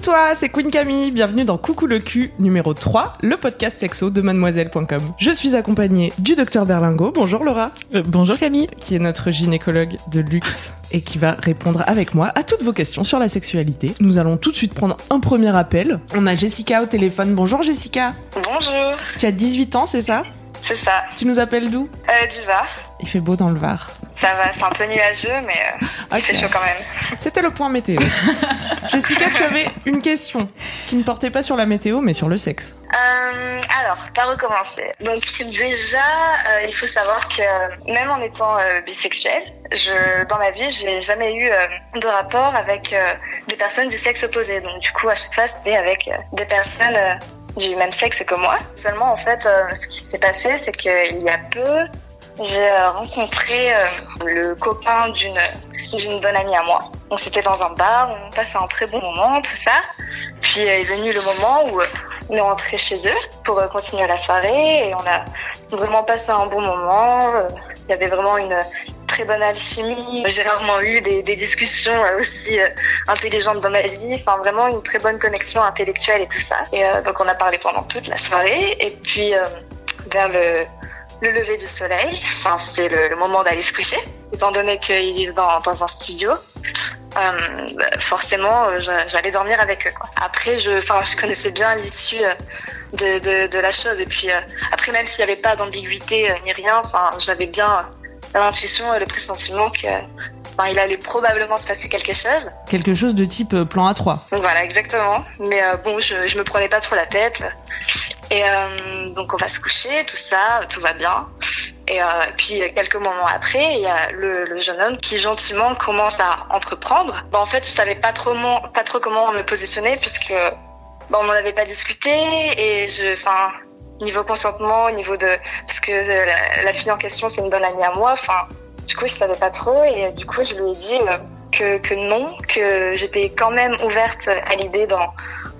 Toi, c'est Queen Camille, bienvenue dans Coucou le cul numéro 3, le podcast sexo de mademoiselle.com. Je suis accompagnée du docteur Berlingo, bonjour Laura. Euh, bonjour Camille. Qui est notre gynécologue de luxe et qui va répondre avec moi à toutes vos questions sur la sexualité. Nous allons tout de suite prendre un premier appel. On a Jessica au téléphone, bonjour Jessica. Bonjour, Tu as 18 ans, c'est ça? C'est ça. Tu nous appelles d'où Euh, du Var. Il fait beau dans le Var. Ça va, c'est un peu nuageux, mais euh, il Ok. fait chaud quand même. C'était le point météo. Jessica, tu avais une question qui ne portait pas sur la météo mais sur le sexe. Euh, alors, par recommencer. Donc déjà, euh, il faut savoir que même en étant euh, bisexuelle, je, dans ma vie, j'ai jamais eu euh, de rapport avec euh, des personnes du sexe opposé. Donc du coup, à chaque fois, c'était avec euh, des personnes euh, du même sexe que moi. Seulement, en fait, euh, ce qui s'est passé, c'est qu'il y a peu, j'ai euh, rencontré euh, le copain d'une d'une bonne amie à moi. Donc c'était dans un bar, on passait un très bon moment, tout ça. Puis est venu le moment où on est rentré chez eux pour continuer la soirée et on a vraiment passé un bon moment. Il y avait vraiment une très bonne alchimie. J'ai rarement eu des, discussions euh, aussi euh, intelligentes dans ma vie. Enfin, vraiment une très bonne connexion intellectuelle et tout ça. Et euh, donc on a parlé pendant toute la soirée. Et puis vers le, le lever du soleil, enfin c'était le, moment d'aller se coucher, étant donné qu'ils vivent dans, un studio. Forcément, j'a- j'allais dormir avec eux. Après, je, je connaissais bien l'issue de, la chose. Et puis, après, même s'il n'y avait pas d'ambiguïté ni rien, enfin, j'avais bien euh, l'intuition et le pressentiment que, enfin, il allait probablement se passer quelque chose. Quelque chose de type euh, plan A3. Donc voilà, exactement. Mais euh, bon, je, je me prenais pas trop la tête. Et euh, donc on va se coucher, tout ça, tout va bien. Et euh, puis quelques moments après, il y a le, le jeune homme qui gentiment commence à entreprendre. Bah, en fait, je savais pas trop, mon- pas trop comment me positionner puisque bah, on n'en avait pas discuté et je, enfin, niveau consentement, au niveau de, parce que euh, la, fille en question c'est une bonne amie à moi. Enfin, du coup, je savais pas trop et euh, du coup, je lui ai dit euh, que, non, que j'étais quand même ouverte à l'idée dans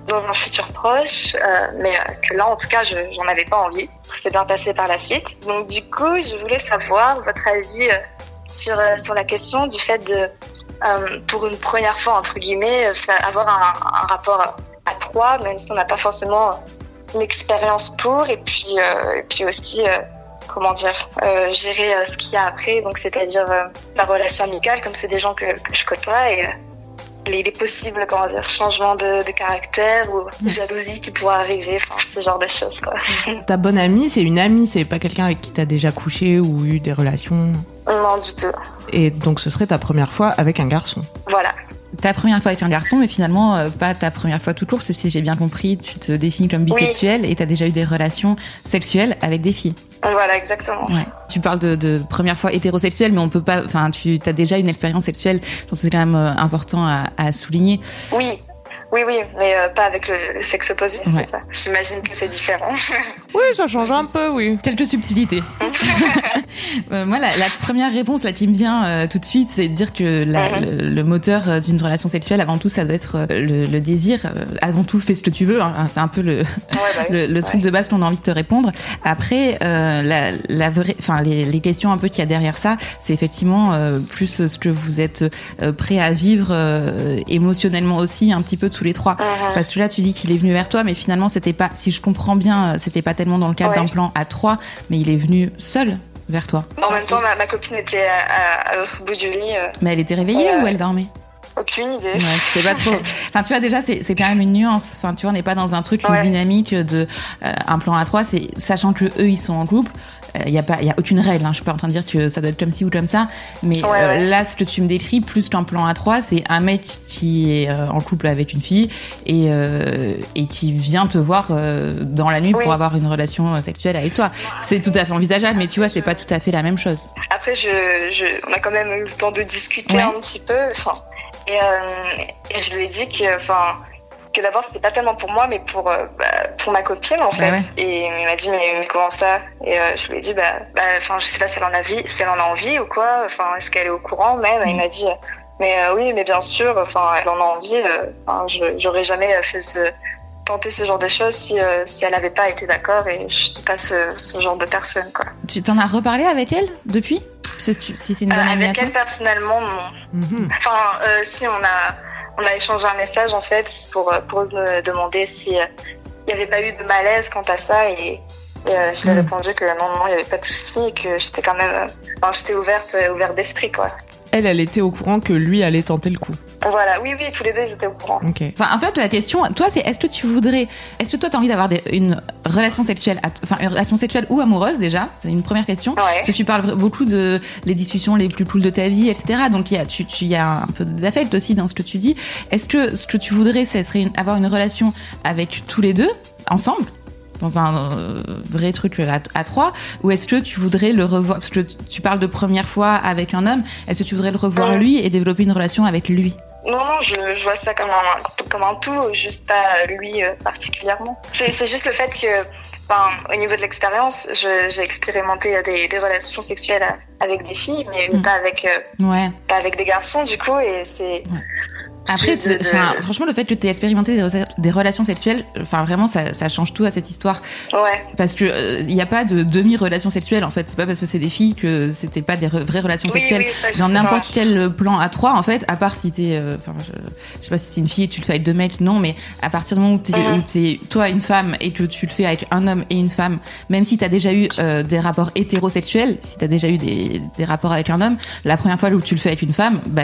dans un futur proche, mais que là, en tout cas, je j'en avais pas envie. C'est bien passé par la suite. Donc, du coup, je voulais savoir votre avis sur sur la question du fait de, pour une première fois entre guillemets, avoir un rapport à trois, même si on n'a pas forcément l'expérience pour, et puis euh, et puis aussi euh, comment dire, euh, gérer euh, ce qu'il y a après, donc c'est-à-dire euh, la relation amicale, comme c'est des gens que, que je côtoie et les, les possibles comment dire, changements de, de caractère ou jalousie qui pourrait arriver, enfin ce genre de choses quoi. Ta bonne amie, c'est une amie, c'est pas quelqu'un avec qui t'as déjà couché ou eu des relations? non du tout. Et donc ce serait ta première fois avec un garçon? Voilà. Ta première fois avec un garçon, mais finalement euh, pas ta première fois tout court, parce que si j'ai bien compris, tu te définis comme bisexuel et t'as déjà eu des relations sexuelles avec des filles. Voilà, exactement. Ouais. Tu parles de, de première fois hétérosexuelle, mais on peut pas. Enfin, tu as déjà une expérience sexuelle. Je pense que c'est quand même euh, important à, à souligner. Oui. Oui, oui, mais euh, pas avec le, le sexe opposé, Ouais. c'est ça. J'imagine que c'est différent. Oui, ça change un peu, oui. Quelques subtilités. Euh, moi, la, la première réponse là qui me vient euh, tout de suite, c'est de dire que la- le, le moteur euh, d'une relation sexuelle, avant tout, ça doit être le, le désir. Avant tout, fais ce que tu veux. hein. C'est un peu le, ouais, bah, oui. le, le truc de base qu'on a envie de te répondre. Après, euh, la, la vraie, enfin les, les questions un peu qu'il y a derrière ça, c'est effectivement euh, plus ce que vous êtes prêt à vivre euh, émotionnellement aussi, un petit peu tous les trois. Parce que là, tu dis qu'il est venu vers toi, mais finalement, c'était pas, si je comprends bien, c'était pas dans le cadre Ouais. d'un plan à trois, mais il est venu seul vers toi. En même temps, ma, ma copine était à, à- à l'autre bout du lit. euh. Mais elle était réveillée ou elle dormait? Aucune idée. Ouais, c'est pas trop. Enfin, tu vois, déjà, c'est c'est quand même une nuance. Enfin, tu vois, on n'est pas dans un truc, une Ouais. dynamique de euh, un plan à trois. C'est sachant que eux, ils sont en couple. Il y a pas, il y a aucune règle. Hein. Je suis pas en train de dire que ça doit être comme ci ou comme ça. Mais Ouais, euh, ouais. là, ce que tu me décris, plus qu'un plan à trois, c'est un mec qui est euh, en couple avec une fille et euh, et qui vient te voir euh, dans la nuit Oui. pour avoir une relation euh, sexuelle avec toi. C'est tout à fait envisageable, mais tu vois, c'est pas tout à fait la même chose. Après, je, je, on a quand même eu le temps de discuter Ouais. un petit peu. Enfin, et, euh, et je lui ai dit que, enfin, que d'abord c'était pas tellement pour moi, mais pour euh, bah, pour ma copine en Bah fait. ouais. Et il m'a dit mais, mais comment ça? Et euh, je lui ai dit bah, bah, enfin, je sais pas si elle en a vie, si elle en a envie ou quoi. Enfin, est-ce qu'elle est au courant même? Il m'a dit euh, mais euh, oui, mais bien sûr. Enfin, elle en a envie. je- j'aurais jamais fait ce tenter ce genre de choses si si elle avait pas été d'accord et je suis pas ce, ce genre de personne quoi. Tu t'en as reparlé avec elle depuis? Si c'est une bonne amie avec elle personnellement non. Mhm. Enfin, si on a, on a échangé un message en fait pour, euh, pour me demander si euh, il n'y avait pas eu de malaise quant à ça et, et, euh, je lui ai Mm. répondu que non, non, il n'y avait pas de souci et que j'étais quand même, euh, enfin, j'étais ouverte, ouverte d'esprit quoi. Elle, elle était au courant que lui allait tenter le coup. Voilà, oui, oui, tous les deux ils étaient au courant. Ok. Enfin, en fait, la question, toi, c'est est-ce que tu voudrais, est-ce que toi, t'as envie d'avoir des- une relation sexuelle, enfin, une relation sexuelle ou amoureuse déjà? C'est une première question. Ouais. Parce que tu parles beaucoup de les discussions les plus cool de ta vie, etc. Donc, il y a, tu, y a un peu d'affect aussi dans ce que tu dis. Est-ce que ce que tu voudrais, ce serait une- avoir une relation avec tous les deux, ensemble? Dans un euh, vrai truc à, à trois ou est-ce que tu voudrais le revoir parce que tu parles de première fois avec un homme est-ce que tu voudrais le revoir lui et développer une relation avec lui? Non, non, je, je vois ça comme un, comme un tout, juste pas lui euh, particulièrement. C'est juste le fait que, enfin, au niveau de l'expérience, j'ai expérimenté des, des relations sexuelles avec des filles, mais Mm. pas avec, euh, ouais pas avec des garçons du coup, et c'est. Après, de- franchement, le fait que tu aies expérimenté des, re- des relations sexuelles, enfin, vraiment, ça, ça change tout à cette histoire. Ouais. Parce que euh, il n'y a pas de demi-relation sexuelle, en fait. C'est pas parce que c'est des filles que c'était pas des re- vraies relations Oui, sexuelles. oui, Dans n'importe quel plan à trois, en fait, à part si t'es, euh, je, je sais pas si t'es une fille et que tu le fais avec deux mecs, non, mais à partir du moment où t'es, t'es toi une femme et que tu le fais avec un homme et une femme, même si t'as déjà eu euh, des rapports hétérosexuels, si t'as déjà eu des, des rapports avec un homme, la première fois où tu le fais avec une femme, bah,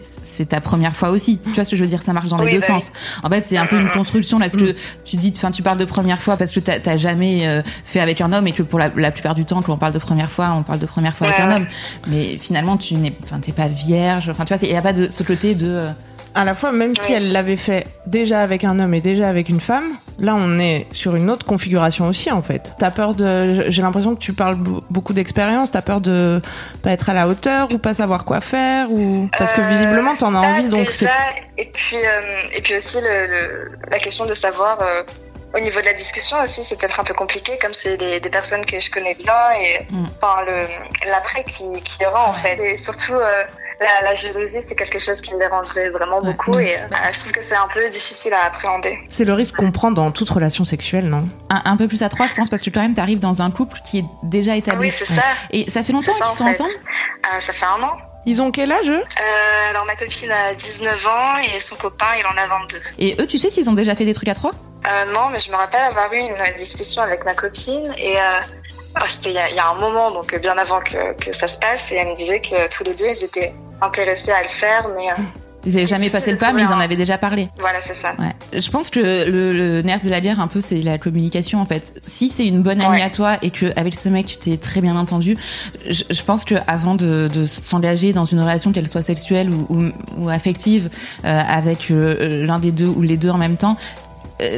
c'est ta première fois aussi. Tu vois ce que je veux dire Ça marche dans les Oui, deux bah sens. En fait, c'est un peu une construction là, parce que tu dis, enfin, tu parles de première fois parce que t'as t'as jamais euh, fait avec un homme et que pour la, la plupart du temps, quand on parle de première fois, on parle de première fois avec Ouais, un homme. Mais finalement, tu n'es, enfin, t'es pas vierge. Enfin, tu vois, il y a pas de ce côté de. euh, À la fois, même si elle l'avait fait déjà avec un homme et déjà avec une femme, là on est sur une autre configuration aussi en fait. T'as peur de. J'ai l'impression que tu parles be- beaucoup d'expérience, t'as peur de pas être à la hauteur ou pas savoir quoi faire ou. Parce que Euh, visiblement t'en as envie donc c'est. et puis euh, et puis aussi le, le- la question de savoir euh, au niveau de la discussion aussi c'est peut-être un peu compliqué comme c'est des, des personnes que je connais bien et Mm. enfin le l'après qui qui y aura en fait et surtout euh, la, la jalousie c'est quelque chose qui me dérangerait vraiment Ouais. beaucoup et euh, je trouve que c'est un peu difficile à appréhender. C'est le risque qu'on prend dans toute relation sexuelle, non? Un, un peu plus à trois, je pense, parce que quand même, t'arrives dans un couple qui est déjà établi. Oui c'est ça. Et ça fait longtemps qu'ils en sont fait. ensemble? Euh, ça fait un an. Ils ont quel âge eux? Euh, alors ma copine a 19 ans et son copain il en a 22. Et eux, tu sais s'ils ont déjà fait des trucs à trois? Euh, non, mais je me rappelle avoir eu une discussion avec ma copine et euh, oh, c'était il y, a- il y a un moment, donc bien avant que, que ça se passe, et elle me disait que tous les deux ils étaient intéressés à le faire, mais euh, Ils avaient jamais passé le pas, mais ils en avaient déjà parlé. voilà, c'est ça. Ouais. Je pense que le, le nerf de la guerre, un peu, c'est la communication, en fait. Si c'est une bonne amie Ouais. à toi et que avec ce mec, tu t'es très bien entendu, je, je pense que avant de, de s'engager dans une relation, qu'elle soit sexuelle ou, ou, ou affective, euh, avec euh, l'un des deux ou les deux en même temps.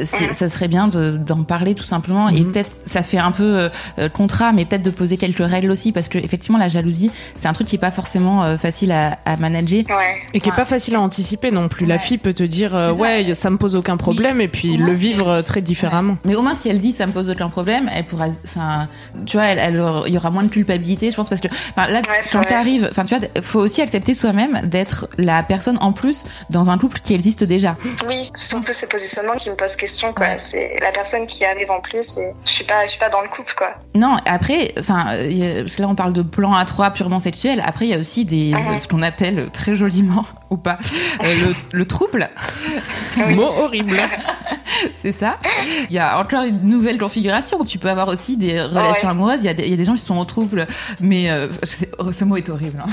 Ça serait bien de- d'en parler tout simplement et Mhm. peut-être ça fait un peu euh, euh, contrat mais peut-être de poser quelques règles aussi parce que effectivement la jalousie c'est un truc qui est pas forcément euh, facile à, à manager Ouais. Et qui est Ouais. pas facile à anticiper non plus. La fille peut te dire euh, C'est ça. ouais ça me pose aucun problème et puis le vivre euh, très différemment. Mais au moins, si elle dit ça me pose aucun problème, elle pourra, enfin, tu vois, elle, elle aura- il y aura moins de culpabilité, je pense, parce que, enfin, là, Ouais, c'est quand t'arrives, enfin, tu vois, faut aussi accepter soi-même d'être la personne en plus dans un couple qui existe déjà. Oui, ce sont plus ces positionnements qui me posent question, quoi. Ouais. C'est la personne qui arrive en plus et je suis pas, je suis pas dans le couple, quoi. Non, après, enfin, euh, là, on parle de plan à trois purement sexuel. Après, il y a aussi des, Mhm. ce qu'on appelle très joliment, ou pas, euh, le, le trouble. Oui. Mot horrible. C'est ça. Il y a encore une nouvelle configuration. Tu peux avoir aussi des relations ouais. amoureuses. Il y, a des, il y a des gens qui sont en trouble, mais euh, oh, ce mot est horrible. hein.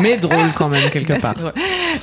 Mais drôle quand même quelque part.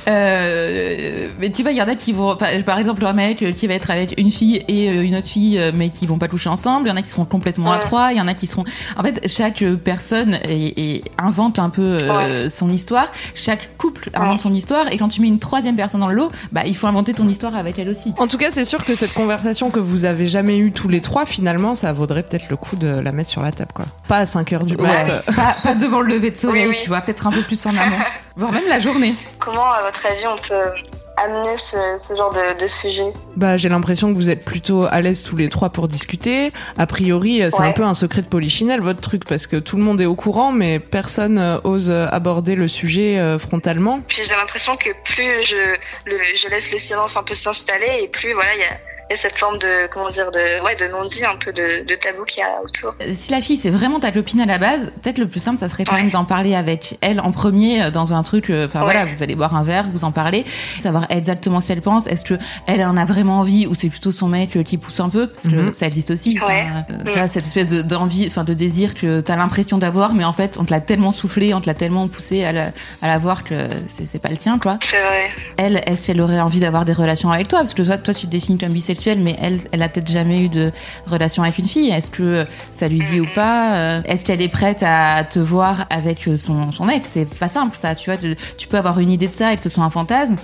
Euh, mais tu vois, il y en a qui vont, par exemple, un mec qui va être avec une fille et euh, une autre fille, euh, mais qui vont pas toucher ensemble. Il y en a qui seront complètement à trois. Il y en a qui seront. En fait, chaque personne est- est- invente un peu euh, son histoire. Chaque couple invente son histoire. Et quand tu mets une troisième personne dans le lot, bah, il faut inventer ton histoire avec elle aussi. En tout cas, c'est sûr que cette conversation que vous avez jamais eue tous les trois, finalement, ça vaudrait peut-être le coup de la mettre sur la table, quoi. Pas à 5 heures du mat. Ouais. pas, pas devant le lever de soleil, Oui, oui. tu vois, peut-être un peu plus en amont, voire même la journée. Comment, à votre avis, on peut amener ce, ce genre de, de sujet? Bah, j'ai l'impression que vous êtes plutôt à l'aise tous les trois pour discuter. A priori, c'est Ouais. un peu un secret de polichinelle, votre truc, parce que tout le monde est au courant, mais personne euh, ose aborder le sujet euh, frontalement. Puis j'ai l'impression que plus je, le, je laisse le silence un peu s'installer et plus voilà il y a, cette forme de comment dire de ouais de non-dit un peu de, de tabou qu'il y a autour. Si la fille c'est vraiment ta copine à la base, peut-être le plus simple ça serait quand Ouais. même d'en parler avec elle en premier euh, dans un truc. euh, Enfin Ouais. voilà, vous allez boire un verre, vous en parlez, savoir exactement ce qu'elle pense. Est-ce que elle en a vraiment envie ou c'est plutôt son mec euh, qui pousse un peu? Parce que Mhm. ça existe aussi. Ouais. Enfin, euh, tu vois, cette espèce de- d'envie, enfin de désir que t'as l'impression d'avoir, mais en fait on te l'a tellement soufflé, on te l'a tellement poussé à la, à la voir que c'est pas le tien quoi. C'est vrai. Elle, est-ce qu'elle aurait envie d'avoir des relations avec toi? Parce que toi, toi, tu te désignes comme mais elle, elle a peut-être jamais eu de relation avec une fille. Est-ce que ça lui dit ou pas Euh, Est-ce qu'elle est prête à te voir avec euh, son, son mec C'est pas simple, ça. Tu vois, tu, tu peux avoir une idée de ça et que ce soit un fantasme.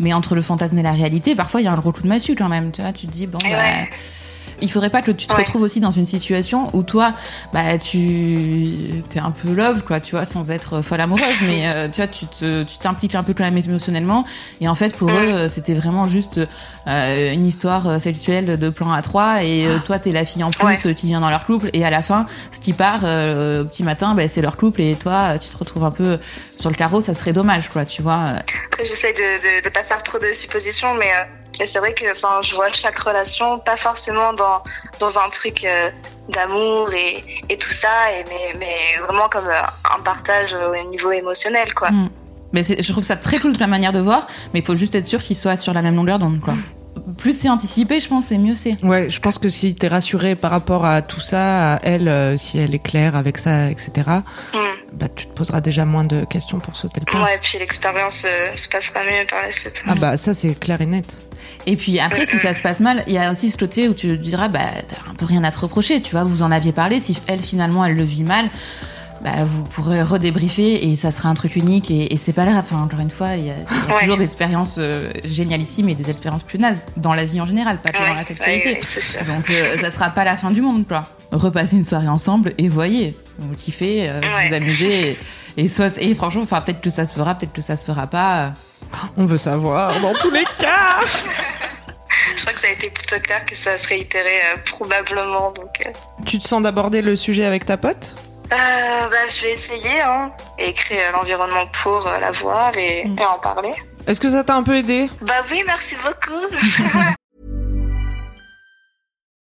Mais entre le fantasme et la réalité, parfois il y a un gros coup de massue quand même. Tu vois, tu te dis bon bah, ouais. Il faudrait pas que tu te Ouais. retrouves aussi dans une situation où toi, bah tu t'es un peu love quoi, tu vois, sans être folle amoureuse, mais euh, tu vois, tu te, tu t'impliques un peu quand même émotionnellement. Et en fait, pour eux, euh, c'était vraiment juste euh, une histoire euh, sexuelle de plan à trois. Et euh, toi, t'es la fille en plus Ouais. euh, qui vient dans leur couple. Et à la fin, ce qui part euh, au petit matin, bah, c'est leur couple. Et toi, tu te retrouves un peu sur le carreau. Ça serait dommage, quoi, tu vois. Après j'essaie de, de de pas faire trop de suppositions mais euh, mais c'est vrai que enfin je vois chaque relation pas forcément dans dans un truc euh, d'amour et et tout ça et mais mais vraiment comme euh, un partage au niveau émotionnel quoi. Mm. Mais je trouve ça très cool de la manière de voir, mais il faut juste être sûr qu'ils soient sur la même longueur d'onde, quoi. Plus c'est anticipé, je pense, et mieux c'est. Ouais, je pense que si t'es rassuré par rapport à tout ça, à elle, euh, si elle est claire avec ça, etc., Mm. bah tu te poseras déjà moins de questions pour sauter le pas. Ouais, puis l'expérience euh, se passera mieux par la suite. Ah bah ça c'est clair et net. Et puis après, si ça se passe mal, il y a aussi ce côté où tu diras, bah, t'as un peu rien à te reprocher, tu vois, vous en aviez parlé, si elle, finalement, elle le vit mal, bah, vous pourrez redébriefer et ça sera un truc unique et, et c'est pas grave. Enfin, encore une fois, il y a, il y a Ouais. toujours des expériences euh, génialissimes et des expériences plus nazes dans la vie en général, pas que Ouais, dans la sexualité. ouais. Donc euh, ça sera pas la fin du monde, quoi. Repassez une soirée ensemble et voyez, vous kiffez, euh, vous amusez. Et, et, soit, et franchement, enfin peut-être que ça se fera, peut-être que ça se fera pas. On veut savoir dans tous les cas. Je crois que ça a été plutôt clair que ça se réitérait euh, probablement. Donc, euh, Tu te sens d'aborder le sujet avec ta pote? Euh, bah, je vais essayer hein, et créer l'environnement pour la voir et, et en parler. Est-ce que ça t'a un peu aidé? Bah oui, merci beaucoup.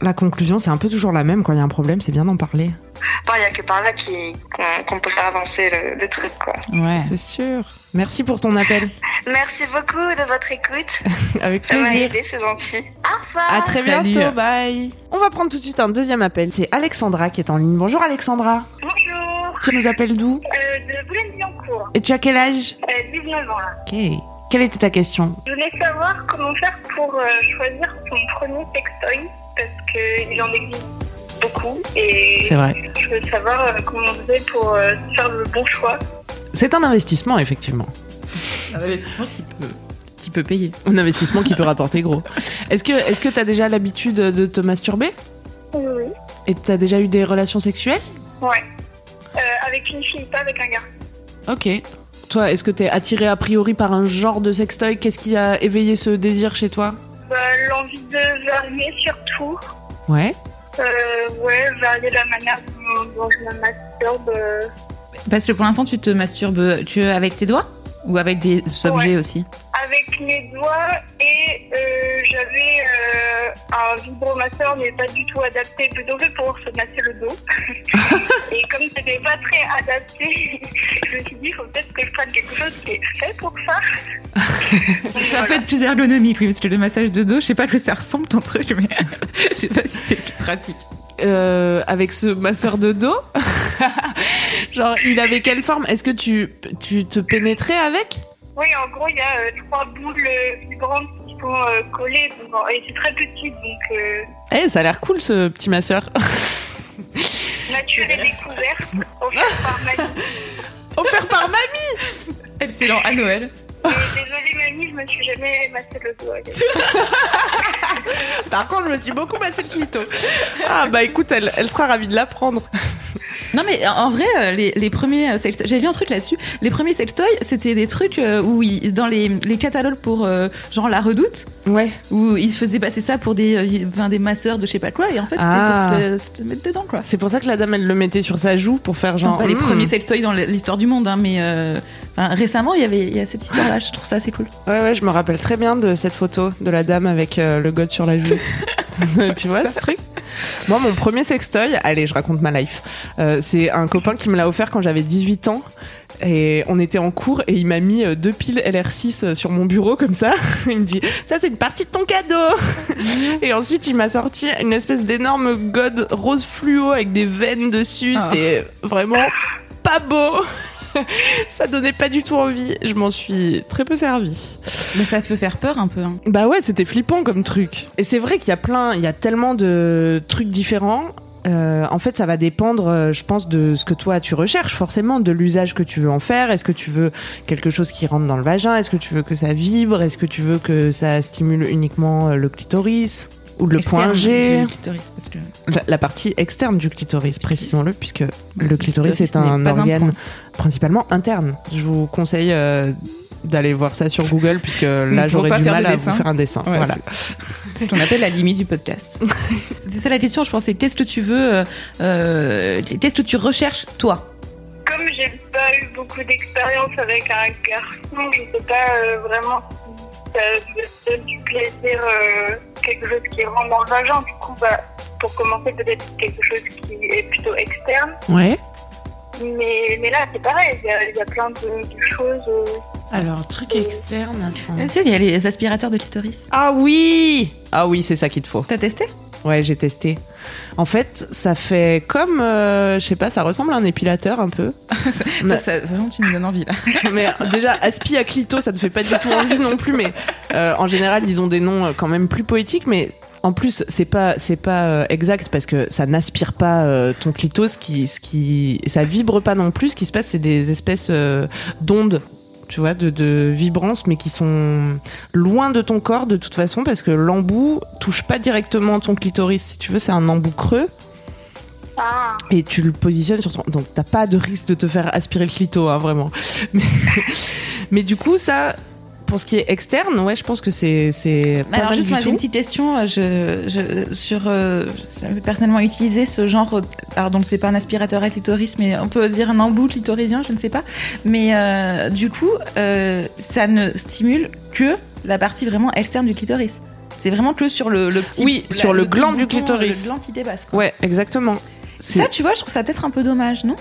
La conclusion c'est un peu toujours la même quand il y a un problème, c'est bien d'en parler. Bon, il y a que par là qu'on peut faire avancer le, le truc, quoi. Ouais. C'est sûr. Merci pour ton appel. Merci beaucoup de votre écoute. Avec Ça m'a plaisir. aidé, c'est gentil. Au revoir. À très Salut. bientôt, bye. On va prendre tout de suite un deuxième appel. C'est Alexandra qui est en ligne. Bonjour Alexandra. Bonjour. Tu nous appelles d'où Euh, de Boulogne-Billancourt. Et tu as quel âge Euh, 19 ans, là. Ok. Quelle était ta question Je voulais savoir comment faire pour euh, choisir son premier sextoy parce qu'il en existe beaucoup et C'est vrai. je veux savoir euh, comment on faisait pour euh, faire le bon choix. C'est un investissement, effectivement. Un investissement qui peut, qui peut payer. Un investissement qui peut rapporter gros. Est-ce que est-ce que t'as déjà l'habitude de te masturber? Oui, oui. Et t'as déjà eu des relations sexuelles? Ouais. Euh, avec une fille, pas avec un gars. Ok. Toi, est-ce que t'es attiré a priori par un genre de sextoy? Qu'est-ce qui a éveillé ce désir chez toi? Bah, L'envie de varier surtout. Ouais. Euh, ouais, varier la manière dont je me masturbe. euh, Parce que pour l'instant, tu te masturbes que avec tes doigts ou avec des objets aussi? Avec mes doigts et euh, j'avais euh, un vibromasseur mais pas du tout adapté, plutôt fait pour se masser le dos. et comme c'était pas très adapté, je me suis dit il faut peut-être que je prenne quelque chose qui est fait pour ça. Ça voilà. peut être plus ergonomique, oui, parce que le massage de dos, je sais pas que ça ressemble ton truc, mais je sais pas si c'est plus pratique. Euh, avec ce masseur de dos. Genre, il avait quelle forme? Est-ce que tu, tu te pénétrais avec? Oui, en gros, il y a euh, trois boules euh, vibrantes sont euh, donc, en- et c'est très petit, donc euh, Eh, ça a l'air cool ce petit masseur. nature et découverte, offert par mamie. Offert par mamie Excellent, à Noël. Et désolée mamie, je me suis jamais massé le dos. avec. Par contre, je me suis beaucoup massé le clito. Ah bah écoute, elle, elle sera ravie de l'apprendre. Non mais en vrai, euh, les, les premiers euh, sextoys, j'ai lu un truc là-dessus. Les premiers sextoys, c'était des trucs euh, où ils, dans les, les catalogues pour euh, genre la Redoute, Ouais. où ils faisaient passer ça pour des, enfin, des masseurs de je sais pas quoi, et en fait c'était Ah. pour se, se mettre dedans quoi. C'est pour ça que la dame, elle le mettait sur sa joue pour faire Genre, c'est pas les hmm. premiers sextoys dans l'histoire du monde, hein, mais euh, enfin, récemment il y avait il y a cette histoire-là. Je trouve ça assez cool. Ouais, ouais, je me rappelle très bien de cette photo de la dame avec euh, le god sur la joue. tu vois ce truc? Moi, mon premier sextoy, allez, je raconte ma life. Euh, c'est un copain qui me l'a offert quand j'avais 18 ans. Et on était en cours et il m'a mis euh, deux piles LR6 euh, sur mon bureau comme ça. Il me dit ça c'est une partie de ton cadeau. et ensuite il m'a sorti une espèce d'énorme god rose fluo avec des veines dessus. Ah. C'était vraiment pas beau. ça donnait pas du tout envie. Je m'en suis très peu servi. Mais ça peut faire peur un peu. Hein. Bah ouais, c'était flippant comme truc. Et c'est vrai qu'il y a plein, il y a tellement de trucs différents. Euh, en fait, ça va dépendre, euh, je pense, de ce que toi tu recherches, forcément, de l'usage que tu veux en faire. Est-ce que tu veux quelque chose qui rentre dans le vagin? Est-ce que tu veux que ça vibre? Est-ce que tu veux que ça stimule uniquement euh, le clitoris? Ou le point G du clitoris, parce que la, la partie externe du clitoris, précisons-le, puisque le clitoris clitoris est un organe principalement interne. Je vous conseille euh, d'aller voir ça sur Google, puisque là j'aurais du mal à dessin. vous faire un dessin. Ouais, voilà. C'est ce qu'on appelle la limite du podcast. C'était ça la question, je pensais. Qu'est-ce que tu veux euh, euh, Qu'est-ce que tu recherches, toi? Comme j'ai pas eu beaucoup d'expérience avec un garçon, je sais pas euh, vraiment si ça donne du plaisir, euh, quelque chose qui rentre dans le vagin. Du coup, bah, pour commencer, peut-être quelque chose qui est plutôt externe. Ouais. Mais, mais là, c'est pareil, il y, a- il y a plein de, de choses. euh, Alors, truc externe. attends. Tu sais, il y a les aspirateurs de clitoris. Ah oui Ah oui, c'est ça qu'il te faut. T'as testé? Ouais, j'ai testé. En fait, ça fait comme, euh, je sais pas, ça ressemble à un épilateur un peu. ça, ça, Vraiment, tu me donnes envie là. mais déjà, aspi à clito, ça ne fait pas du tout envie non plus. Mais euh, en général, ils ont des noms euh, quand même plus poétiques. Mais en plus, c'est pas, c'est pas exact parce que ça n'aspire pas euh, ton clito. Ce qui, ce qui, ça vibre pas non plus. Ce qui se passe, c'est des espèces euh, d'ondes. Tu vois, de, de vibrances, mais qui sont loin de ton corps de toute façon, parce que l'embout touche pas directement ton clitoris. Si tu veux, c'est un embout creux Ah, et tu le positionnes sur ton. Donc t'as pas de risque de te faire aspirer le clito, hein, vraiment. Mais, mais du coup, ça, pour ce qui est externe, ouais, je pense que c'est c'est. pas Alors mal juste moi j'ai une petite question. euh, Je, je sur euh, j'avais personnellement utilisé ce genre. Alors donc c'est pas un aspirateur à clitoris, mais on peut dire un embout clitorisien, je ne sais pas. Mais euh, du coup, euh, ça ne stimule que la partie vraiment externe du clitoris. C'est vraiment que sur le, le petit. Oui, sur le gland du clitoris. Le gland qui dépasse. quoi. Ouais, exactement. Ça, tu vois, je trouve ça peut-être un peu dommage, non?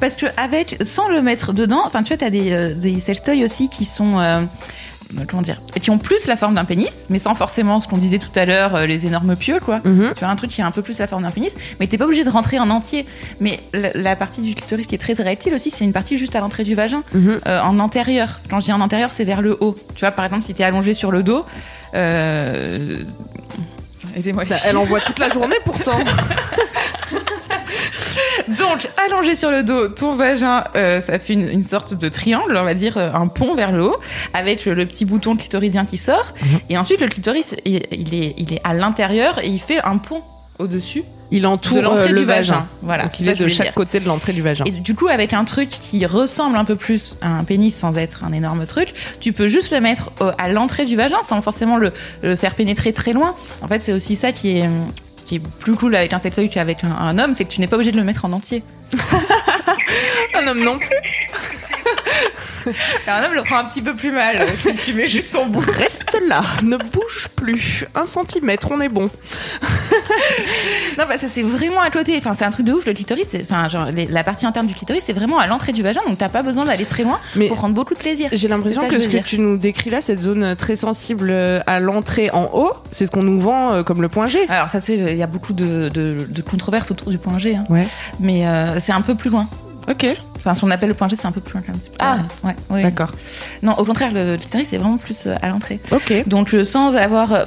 Parce que avec, sans le mettre dedans, enfin, tu vois, t'as des, euh, des sextoys aussi qui sont, euh, comment dire, qui ont plus la forme d'un pénis, mais sans forcément ce qu'on disait tout à l'heure, euh, les énormes pieux, quoi. Mhm. Tu as un truc qui a un peu plus la forme d'un pénis, mais t'es pas obligé de rentrer en entier. Mais la, la partie du clitoris qui est très érectile aussi, c'est une partie juste à l'entrée du vagin, Mhm. euh, en antérieur. Quand je dis en antérieur, c'est vers le haut. Tu vois, par exemple, si t'es allongé sur le dos, euh... aidez-moi. Bah, Elle envoie toute la journée pourtant. Donc, allongé sur le dos, ton vagin, euh, ça fait une, une sorte de triangle, on va dire euh, un pont vers le haut, avec le, le petit bouton clitoridien qui sort. Mhm. Et ensuite, le clitoris, il, il est, il est à l'intérieur et il fait un pont au-dessus Il entoure de l'entrée euh, le du vagin. vagin. Voilà, Donc il ça est de chaque dire. côté de l'entrée du vagin. Et du coup, avec un truc qui ressemble un peu plus à un pénis sans être un énorme truc, tu peux juste le mettre à l'entrée du vagin sans forcément le, le faire pénétrer très loin. En fait, c'est aussi ça qui est, qui est plus cool avec un sextoy qu'avec un, un homme, c'est que tu n'es pas obligé de le mettre en entier. Un homme non plus. Un homme le prend un petit peu plus mal euh, si tu mets juste son bout. Reste là, ne bouge plus. Un centimètre, on est bon. Non, parce que c'est vraiment à côté. Enfin, c'est un truc de ouf. Le clitoris, enfin, genre, les- la partie interne du clitoris, c'est vraiment à l'entrée du vagin, donc t'as pas besoin d'aller très loin Mais pour prendre beaucoup de plaisir. J'ai l'impression que que ce que tu nous décris là, cette zone très sensible euh, à l'entrée en haut, c'est ce qu'on nous vend euh, comme le point G. Alors ça, c'est, il y a beaucoup de, de, de controverses autour du point G, hein. Ouais. mais euh, c'est un peu plus loin. Ok, Enfin, si on appelle le point G, c'est un peu plus loin quand même. Ah. ouais, ouais. d'accord. Non, au contraire, le clitoris, c'est vraiment plus euh, à l'entrée. Ok. Donc, euh, sans avoir. euh,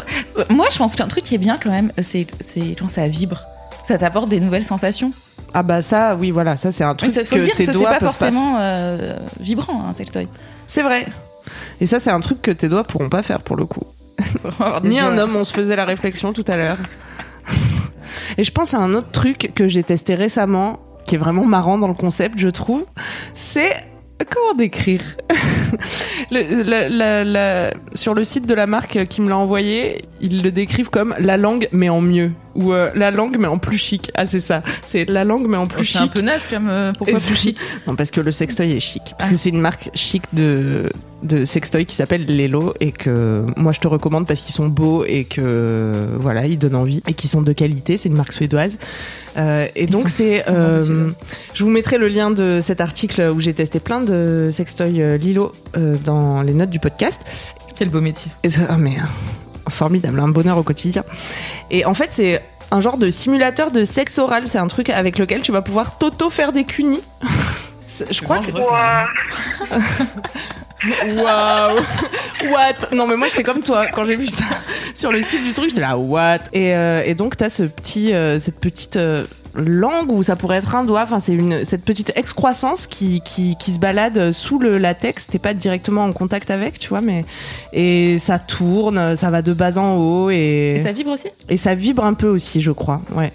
moi, je pense qu'un truc qui est bien quand même, c'est, quand ça vibre. Ça t'apporte des nouvelles sensations. Ah bah ça, oui, voilà, ça c'est un truc Mais ça, faut que dire, tes que c'est pas forcément euh, vibrant, un sextoy. C'est vrai. Et ça, c'est un truc que tes doigts pourront pas faire pour le coup. Ni un homme, on se faisait la réflexion tout à l'heure. Et je pense à un autre truc que j'ai testé récemment, qui est vraiment marrant dans le concept, je trouve. C'est comment décrire Sur le site de la marque qui me l'a envoyé, ils le décrivent comme la langue mais en mieux ou euh, la langue mais en plus chic. Ah c'est ça, c'est la langue mais en plus Oh, chic. C'est un peu naze comme euh, pourquoi plus chic Non, parce que le sextoy est chic. Parce Ah. que c'est une marque chic de, de sextoy qui s'appelle Lelo et que moi je te recommande parce qu'ils sont beaux et que voilà, ils donnent envie et qu'ils sont de qualité. C'est une marque suédoise. Euh, et Ils donc c'est, euh, je vous mettrai le lien de cet article où j'ai testé plein de sextoy Lilo euh, dans les notes du podcast. Quel beau métier. Et ça- ah, mais euh, formidable, un bonheur au quotidien. Et en fait, c'est un genre de simulateur de sexe oral. C'est un truc avec lequel tu vas pouvoir t'auto faire des cunis. Je crois que. Waouh! What? Non, mais moi, j'étais comme toi. Quand j'ai vu ça sur le site du truc, j'étais là, what? Et, euh, et donc, t'as ce petit, euh, cette petite euh, langue où ça pourrait être un doigt. Enfin, c'est une, cette petite excroissance qui, qui, qui se balade sous le latex. T'es pas directement en contact avec, tu vois, mais, et ça tourne, ça va de bas en haut et, Et ça vibre aussi? et ça vibre un peu aussi, je crois. Ouais.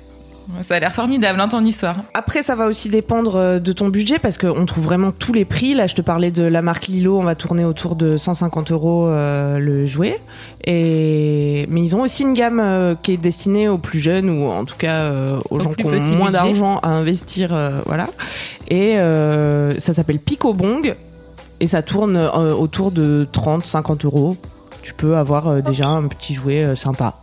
Ça a l'air formidable, hein, ton histoire. Après, ça va aussi dépendre euh, de ton budget parce qu'on trouve vraiment tous les prix. Là, je te parlais de la marque Lilo, on va tourner autour de 150 euros euh, le jouet. Et mais ils ont aussi une gamme euh, qui est destinée aux plus jeunes ou en tout cas euh, aux gens qui ont moins d'argent à investir, voilà. Et ça s'appelle Pico Bong et ça tourne autour de 30-50 euros. Tu peux avoir déjà un petit jouet sympa.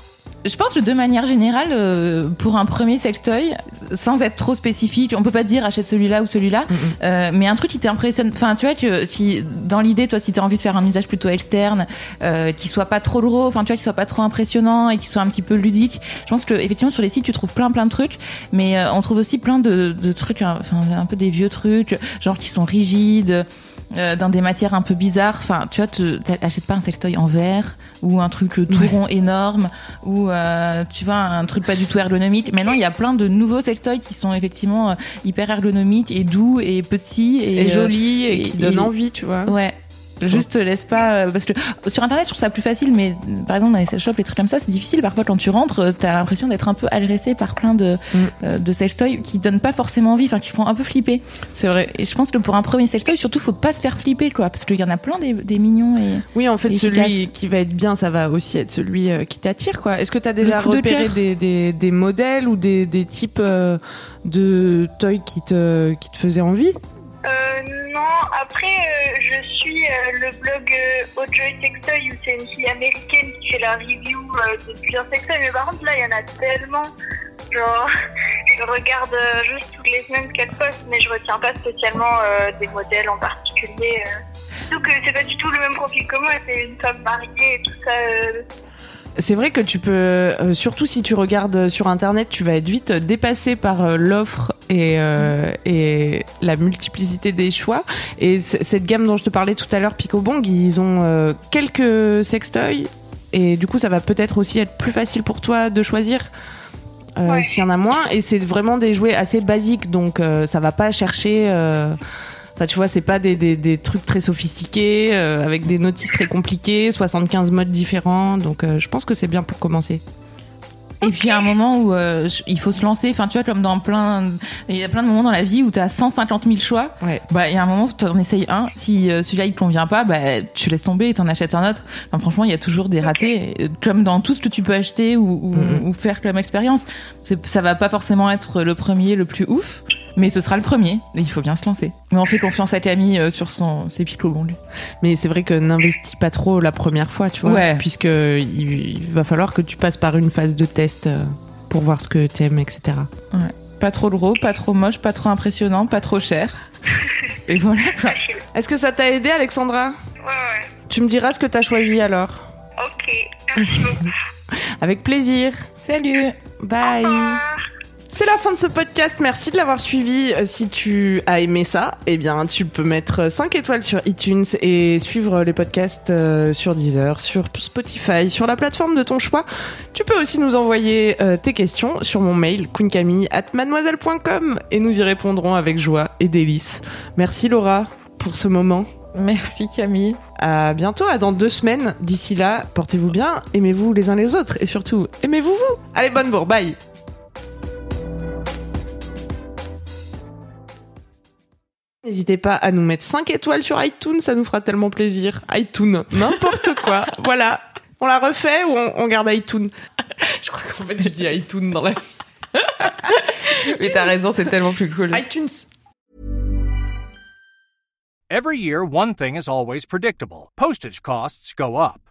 Je pense que de manière générale, euh, pour un premier sextoy, sans être trop spécifique, on peut pas dire achète celui-là ou celui-là, Mhm. euh, mais un truc qui t'impressionne, enfin tu vois que qui dans l'idée, toi, si t'as envie de faire un usage plutôt externe, euh, qui soit pas trop gros, enfin tu vois, qui soit pas trop impressionnant et qui soit un petit peu ludique. Je pense que effectivement sur les sites tu trouves plein plein de trucs, mais euh, on trouve aussi plein de, de trucs, hein, enfin un peu des vieux trucs, genre qui sont rigides. Euh, dans des matières un peu bizarres, enfin, tu vois, tu t'achètes pas un sextoy en verre ou un truc euh, tout Ouais. rond énorme ou euh, tu vois un truc pas du tout ergonomique. Maintenant, il y a plein de nouveaux sextoys qui sont effectivement euh, hyper ergonomiques et doux et petits et, Et, euh, joli et, et- qui donne et- envie, tu vois. Ouais. Juste laisse pas euh, parce que sur internet je trouve ça plus facile mais par exemple dans les sex shops les trucs comme ça c'est difficile parfois quand tu rentres euh, t'as l'impression d'être un peu agressé par plein de Mm. euh, de sextoys qui donnent pas forcément envie enfin qui font un peu flipper C'est vrai. et je pense que pour un premier sextoy surtout faut pas se faire flipper quoi parce qu'il y en a plein des, des mignons et Oui, en fait, celui qui va être bien, ça va aussi être celui euh, qui t'attire, quoi. Est-ce que tu as déjà de repéré des, des, des modèles ou des, des types euh, de toys qui te, qui te faisaient envie? Euh, non, après, euh, je suis euh, le blog euh, Ojoy Sextoy où c'est une fille américaine qui fait la review euh, de plusieurs sextoys. Mais par contre, là, il y en a tellement. Genre, je regarde euh, juste toutes les semaines qu'elle poste, mais je retiens pas spécialement euh, des modèles en particulier. Euh. Surtout que c'est pas du tout le même profil que moi, c'est une femme mariée et tout ça. C'est vrai que tu peux, euh, surtout si tu regardes sur internet, tu vas être vite dépassé par euh, l'offre et, euh, et la multiplicité des choix. Et cette gamme dont je te parlais tout à l'heure, Picobong, ils ont quelques sextoys et du coup, ça va peut-être aussi être plus facile pour toi de choisir. Ouais. S'il y en a moins, et c'est vraiment des jouets assez basiques, donc ça va pas chercher. Enfin, tu vois, c'est pas des, des, des trucs très sophistiqués, euh, avec des notices très compliquées, 75 modes différents. Donc, euh, je pense que c'est bien pour commencer. Et puis à un moment où euh, il faut se lancer, enfin tu vois comme dans plein, il y a plein de moments dans la vie où tu as 150 000 choix. Ouais. Bah il y a un moment où tu en essayes un, si euh, celui-là il te convient pas, bah tu laisses tomber et t'en achètes un autre. Enfin, franchement il y a toujours des ratés, comme dans tout ce que tu peux acheter ou, ou, Mhm. ou faire comme expérience. Ça va pas forcément être le premier, le plus ouf, mais ce sera le premier. Et il faut bien se lancer. Mais on fait confiance à Camille euh, sur son ses pics au bon lui. Mais c'est vrai que n'investis pas trop la première fois, tu vois. Ouais. Puisque il, il va falloir que tu passes par une phase de test euh, pour voir ce que t'aimes, etc. Pas trop gros, pas trop moche, pas trop impressionnant, pas trop cher. Et voilà quoi. Est-ce que ça t'a aidé, Alexandra? Ouais, ouais. Tu me diras ce que t'as choisi alors. Ok, merci beaucoup. Avec plaisir. Salut. Bye. La fin de ce podcast. Merci de l'avoir suivi. Euh, Si tu as aimé ça, eh bien, tu peux mettre 5 étoiles sur iTunes et suivre les podcasts euh, sur Deezer, sur Spotify, sur la plateforme de ton choix. Tu peux aussi nous envoyer euh, tes questions sur mon mail mademoiselle.com et nous y répondrons avec joie et délice. Merci Laura pour ce moment. Merci Camille. À bientôt, à dans deux semaines. D'ici là, portez-vous bien, aimez-vous les uns les autres et surtout, aimez-vous vous. Allez, bonne bourre, bye. N'hésitez pas à nous mettre 5 étoiles sur iTunes, ça nous fera tellement plaisir. iTunes, n'importe quoi. voilà. On la refait ou on, on garde iTunes? Je crois qu'en fait, je dis iTunes dans la vie. Mais t'as raison, c'est tellement plus cool. iTunes. Every year, one thing is always predictable postage costs go up.